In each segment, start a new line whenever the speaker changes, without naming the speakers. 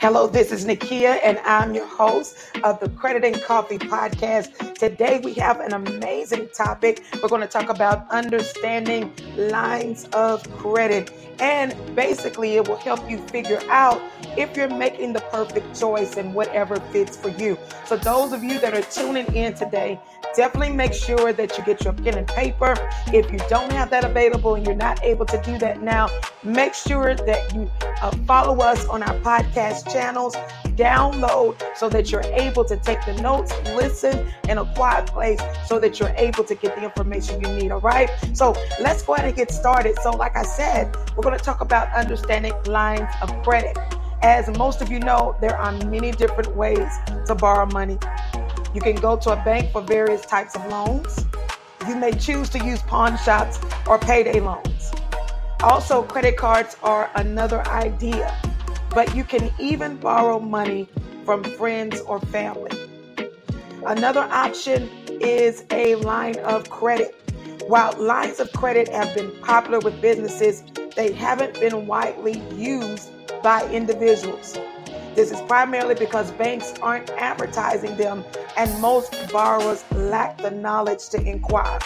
Hello, this is Nakia, and I'm your host of the Credit and Coffee podcast. Today, we have an amazing topic. We're going to talk about understanding lines of credit, and basically, it will help you figure out if you're making the perfect choice and whatever fits for you. So, those of you that are tuning in today, definitely make sure that you get your pen and paper. If you don't have that available and you're not able to do that now, make sure that you uh, follow us on our podcast channels, download so that you're able to take the notes, listen in a quiet place so that you're able to get the information you need. All right. So let's go ahead and get started. So, like I said, we're going to talk about understanding lines of credit. As most of you know, there are many different ways to borrow money. You can go to a bank for various types of loans. You may choose to use pawn shops or payday loans. Also, credit cards are another idea, but you can even borrow money from friends or family. Another option is a line of credit. While lines of credit have been popular with businesses, they haven't been widely used by individuals. This is primarily because banks aren't advertising them and most borrowers lack the knowledge to inquire.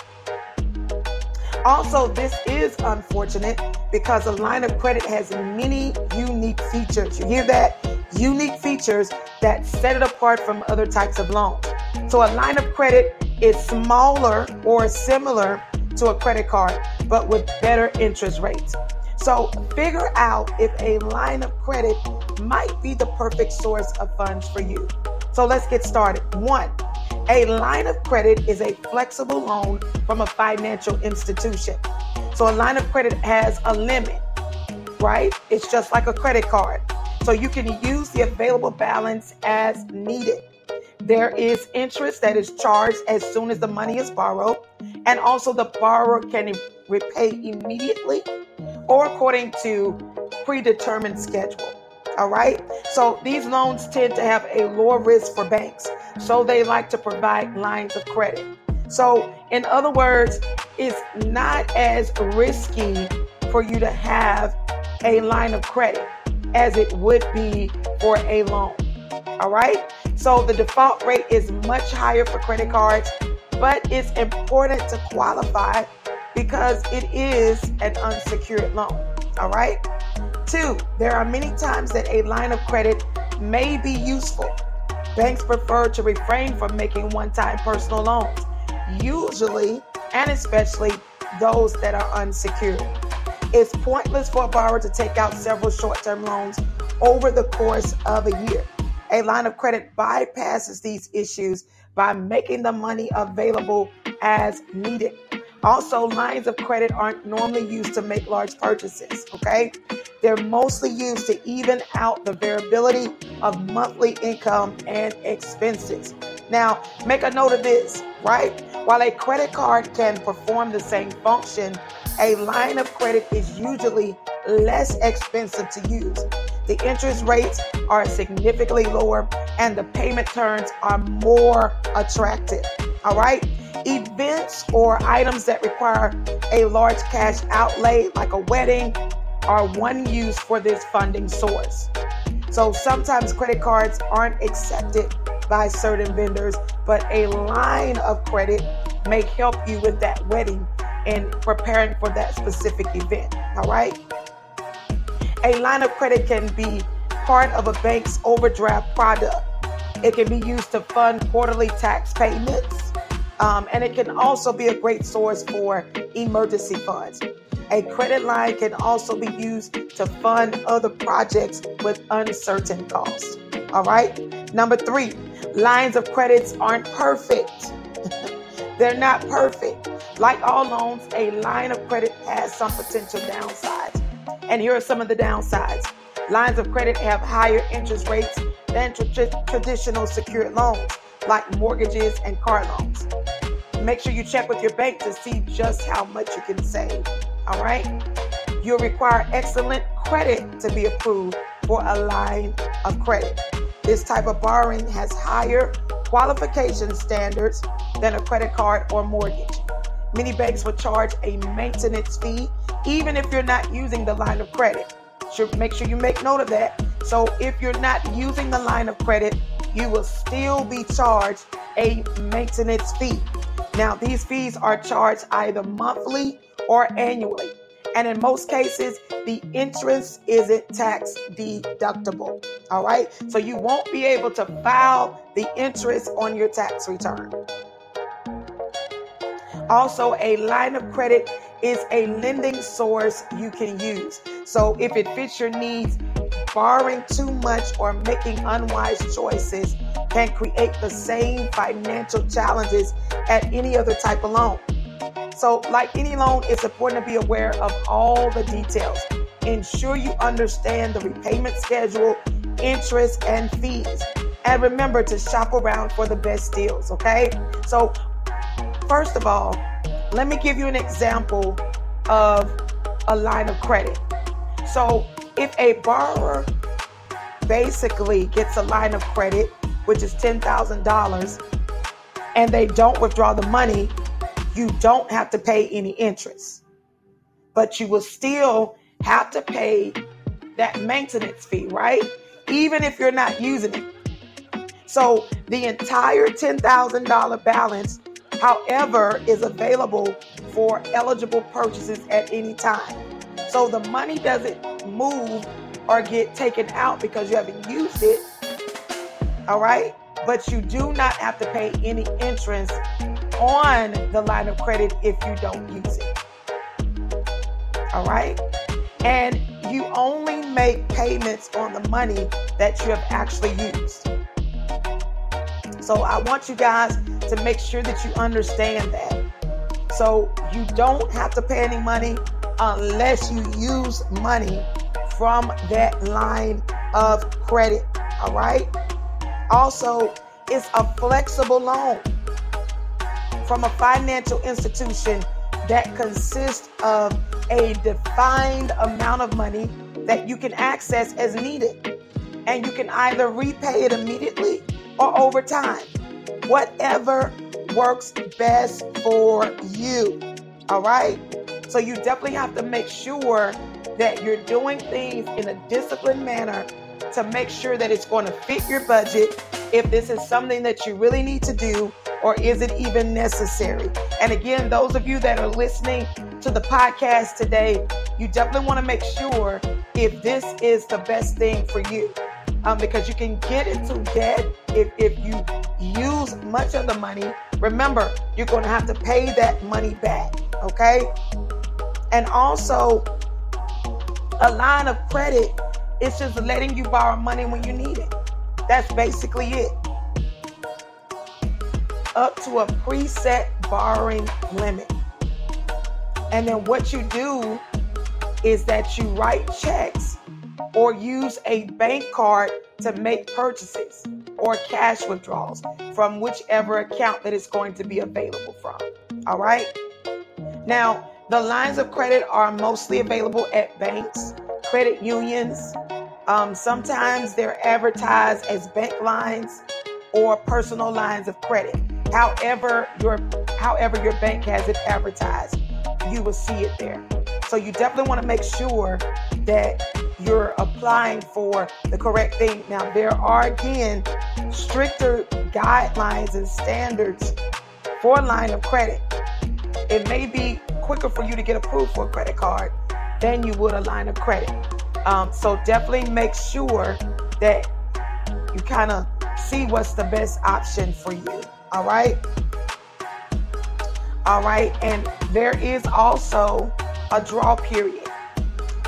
Also, this is unfortunate because a line of credit has many unique features. You hear that? Unique features that set it apart from other types of loans. So, a line of credit is smaller or similar to a credit card, but with better interest rates. So, figure out if a line of credit might be the perfect source of funds for you. So let's get started. One, a line of credit is a flexible loan from a financial institution. So a line of credit has a limit, right? It's just like a credit card. So you can use the available balance as needed. There is interest that is charged as soon as the money is borrowed, and also the borrower can repay immediately or according to predetermined schedule. All right. So these loans tend to have a lower risk for banks. So they like to provide lines of credit. So, in other words, it's not as risky for you to have a line of credit as it would be for a loan. All right. So the default rate is much higher for credit cards, but it's important to qualify because it is an unsecured loan. All right. Two, there are many times that a line of credit may be useful. Banks prefer to refrain from making one time personal loans, usually and especially those that are unsecured. It's pointless for a borrower to take out several short term loans over the course of a year. A line of credit bypasses these issues by making the money available as needed. Also, lines of credit aren't normally used to make large purchases, okay? They're mostly used to even out the variability of monthly income and expenses. Now, make a note of this, right? While a credit card can perform the same function, a line of credit is usually less expensive to use. The interest rates are significantly lower and the payment terms are more attractive. All right? Events or items that require a large cash outlay, like a wedding, are one use for this funding source. So sometimes credit cards aren't accepted by certain vendors, but a line of credit may help you with that wedding and preparing for that specific event. All right. A line of credit can be part of a bank's overdraft product. It can be used to fund quarterly tax payments um, and it can also be a great source for emergency funds. A credit line can also be used to fund other projects with uncertain costs. All right. Number three, lines of credits aren't perfect. They're not perfect. Like all loans, a line of credit has some potential downsides. And here are some of the downsides. Lines of credit have higher interest rates than tra- traditional secured loans, like mortgages and car loans. Make sure you check with your bank to see just how much you can save. All right? You'll require excellent credit to be approved for a line of credit. This type of borrowing has higher qualification standards than a credit card or mortgage. Many banks will charge a maintenance fee even if you're not using the line of credit. Make sure you make note of that So if you're not using the line of credit, you will still be charged a maintenance fee. Now, these fees are charged either monthly or annually. And in most cases, the interest isn't tax deductible. All right. So you won't be able to file the interest on your tax return. Also, a line of credit is a lending source you can use. So if it fits your needs, borrowing too much or making unwise choices can create the same financial challenges at any other type of loan. So, like any loan, it's important to be aware of all the details. Ensure you understand the repayment schedule, interest, and fees. And remember to shop around for the best deals, okay? So, first of all, let me give you an example of a line of credit. So, if a borrower basically gets a line of credit, which is $10,000, and they don't withdraw the money, you don't have to pay any interest. But you will still have to pay that maintenance fee, right? Even if you're not using it. So the entire $10,000 balance, however, is available for eligible purchases at any time. So the money doesn't move or get taken out because you haven't used it. All right? But you do not have to pay any interest on the line of credit if you don't use it. All right? And you only make payments on the money that you have actually used. So I want you guys to make sure that you understand that. So you don't have to pay any money unless you use money from that line of credit. All right? Also, it's a flexible loan from a financial institution that consists of a defined amount of money that you can access as needed. And you can either repay it immediately or over time. Whatever works best for you. All right? So you definitely have to make sure that you're doing things in a disciplined manner to make sure that it's going to fit your budget if this is something that you really need to do or is it even necessary? And again, those of you that are listening to the podcast today, you definitely want to make sure if this is the best thing for you. Um, because you can get into debt if, if you use much of the money. Remember, you're going to have to pay that money back. Okay. And also, a line of credit is just letting you borrow money when you need it. That's basically it up to a preset borrowing limit. And then what you do is that you write checks or use a bank card to make purchases or cash withdrawals from whichever account that is going to be available from. All right. Now, the lines of credit are mostly available at banks, credit unions. Um, sometimes they're advertised as bank lines or personal lines of credit. However your however your bank has it advertised you will see it there. So you definitely want to make sure that you're applying for the correct thing. Now there are again stricter guidelines and standards for a line of credit. It may be quicker for you to get approved for a credit card than you would a line of credit um, so definitely make sure that you kind of see what's the best option for you all right. All right. And there is also a draw period.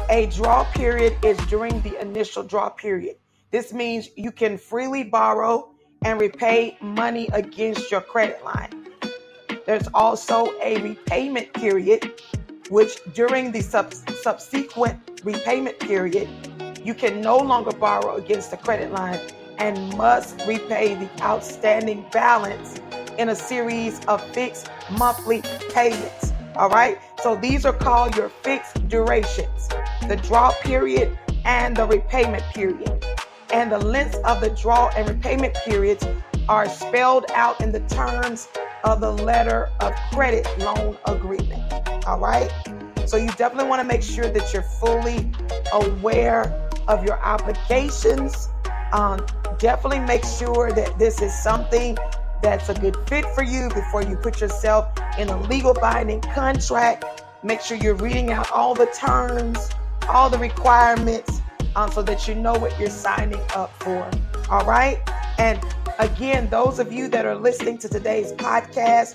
A draw period is during the initial draw period. This means you can freely borrow and repay money against your credit line. There's also a repayment period, which during the sub- subsequent repayment period, you can no longer borrow against the credit line and must repay the outstanding balance in a series of fixed monthly payments. All right. So these are called your fixed durations the draw period and the repayment period. And the lengths of the draw and repayment periods are spelled out in the terms of the letter of credit loan agreement. All right. So you definitely want to make sure that you're fully aware of your obligations. Um, definitely make sure that this is something that's a good fit for you before you put yourself in a legal binding contract. Make sure you're reading out all the terms, all the requirements, um, so that you know what you're signing up for. All right. And again, those of you that are listening to today's podcast,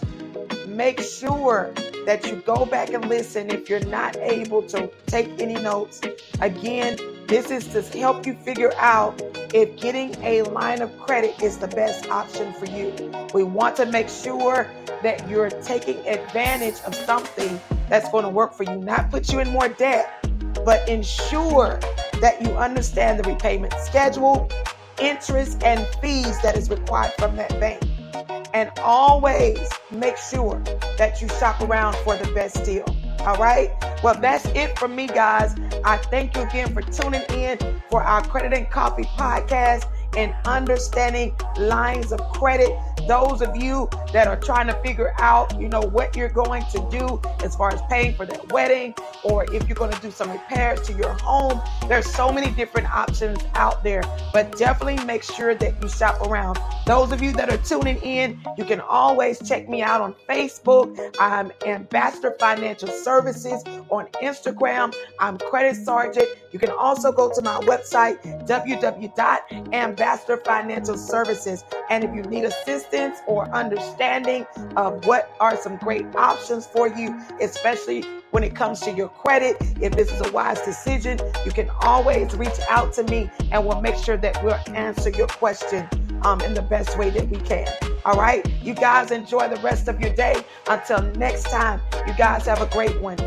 make sure that you go back and listen if you're not able to take any notes. Again, this is to help you figure out if getting a line of credit is the best option for you. We want to make sure that you're taking advantage of something that's going to work for you, not put you in more debt, but ensure that you understand the repayment schedule, interest, and fees that is required from that bank. And always make sure that you shop around for the best deal. All right. Well, that's it for me, guys. I thank you again for tuning in for our Credit and Coffee podcast and understanding lines of credit those of you that are trying to figure out, you know, what you're going to do as far as paying for that wedding or if you're going to do some repairs to your home. There's so many different options out there, but definitely make sure that you shop around. Those of you that are tuning in, you can always check me out on Facebook. I'm Ambassador Financial Services on Instagram. I'm Credit Sergeant. You can also go to my website, www.ambassador financial. And if you need assistance, assistance or understanding of what are some great options for you, especially when it comes to your credit. If this is a wise decision, you can always reach out to me and we'll make sure that we'll answer your question um, in the best way that we can. All right. You guys enjoy the rest of your day. Until next time, you guys have a great one.